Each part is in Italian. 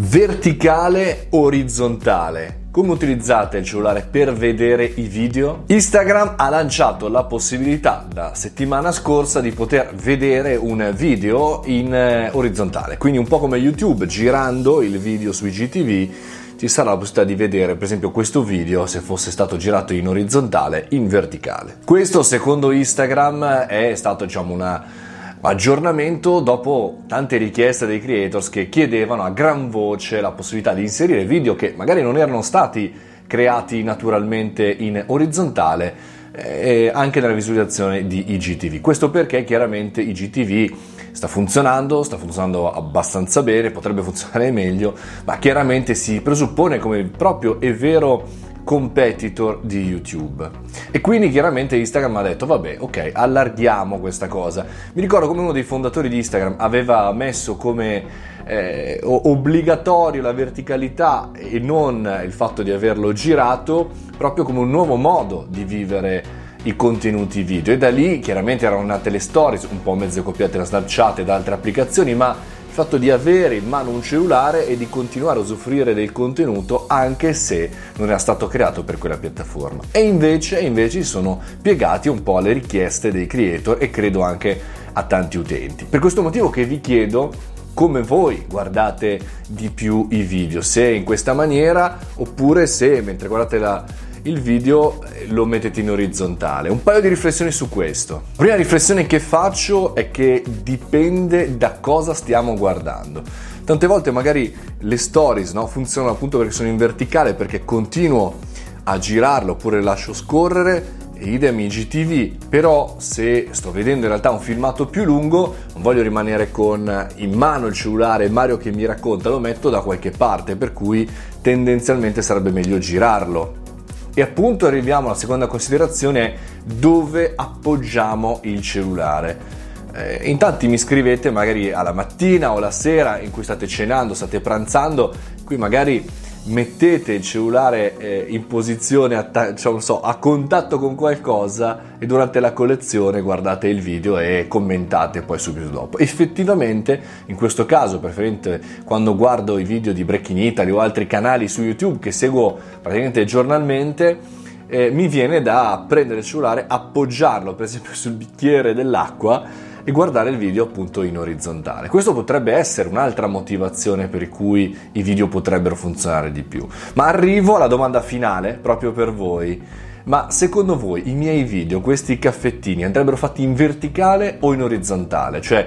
Verticale, orizzontale. Come utilizzate il cellulare per vedere i video? Instagram ha lanciato la possibilità da settimana scorsa di poter vedere un video in eh, orizzontale, quindi un po' come YouTube, girando il video su IGTV ci sarà la possibilità di vedere per esempio questo video se fosse stato girato in orizzontale in verticale. Questo secondo Instagram è stato diciamo una aggiornamento dopo tante richieste dei creators che chiedevano a gran voce la possibilità di inserire video che magari non erano stati creati naturalmente in orizzontale eh, anche nella visualizzazione di IGTV. Questo perché chiaramente IGTV sta funzionando, sta funzionando abbastanza bene, potrebbe funzionare meglio, ma chiaramente si presuppone come proprio e vero competitor di YouTube. E quindi chiaramente Instagram ha detto vabbè, ok, allarghiamo questa cosa. Mi ricordo come uno dei fondatori di Instagram aveva messo come eh, obbligatorio la verticalità e non il fatto di averlo girato proprio come un nuovo modo di vivere i contenuti video e da lì chiaramente erano nate le stories un po' mezze copiate da Snapchat e da altre applicazioni ma fatto di avere in mano un cellulare e di continuare a usufruire del contenuto anche se non era stato creato per quella piattaforma. E invece, invece sono piegati un po' alle richieste dei creator e credo anche a tanti utenti. Per questo motivo che vi chiedo come voi guardate di più i video, se in questa maniera oppure se mentre guardate la il video eh, lo mettete in orizzontale. Un paio di riflessioni su questo. La prima riflessione che faccio è che dipende da cosa stiamo guardando. Tante volte magari le stories no, funzionano appunto perché sono in verticale, perché continuo a girarlo oppure lascio scorrere idem IGTV, però se sto vedendo in realtà un filmato più lungo, non voglio rimanere con in mano il cellulare Mario che mi racconta, lo metto da qualche parte, per cui tendenzialmente sarebbe meglio girarlo e appunto arriviamo alla seconda considerazione, dove appoggiamo il cellulare. Eh, in tanti mi scrivete magari alla mattina o la sera in cui state cenando, state pranzando, qui magari mettete il cellulare eh, in posizione a, cioè, so, a, contatto con qualcosa e durante la collezione guardate il video e commentate poi subito dopo. Effettivamente in questo caso, preferente quando guardo i video di Breaking Italy o altri canali su YouTube che seguo praticamente giornalmente, eh, mi viene da prendere il cellulare, appoggiarlo per esempio sul bicchiere dell'acqua e guardare il video appunto in orizzontale. Questo potrebbe essere un'altra motivazione per cui i video potrebbero funzionare di più. Ma arrivo alla domanda finale proprio per voi. Ma secondo voi i miei video, questi caffettini, andrebbero fatti in verticale o in orizzontale? Cioè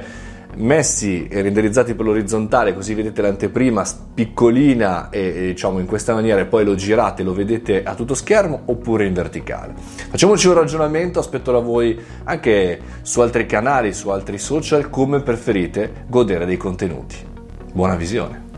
messi e renderizzati per l'orizzontale così vedete l'anteprima piccolina e, e, diciamo in questa maniera e poi lo girate lo vedete a tutto schermo oppure in verticale. Facciamoci un ragionamento aspetto da voi anche su altri canali su altri social come preferite godere dei contenuti. Buona visione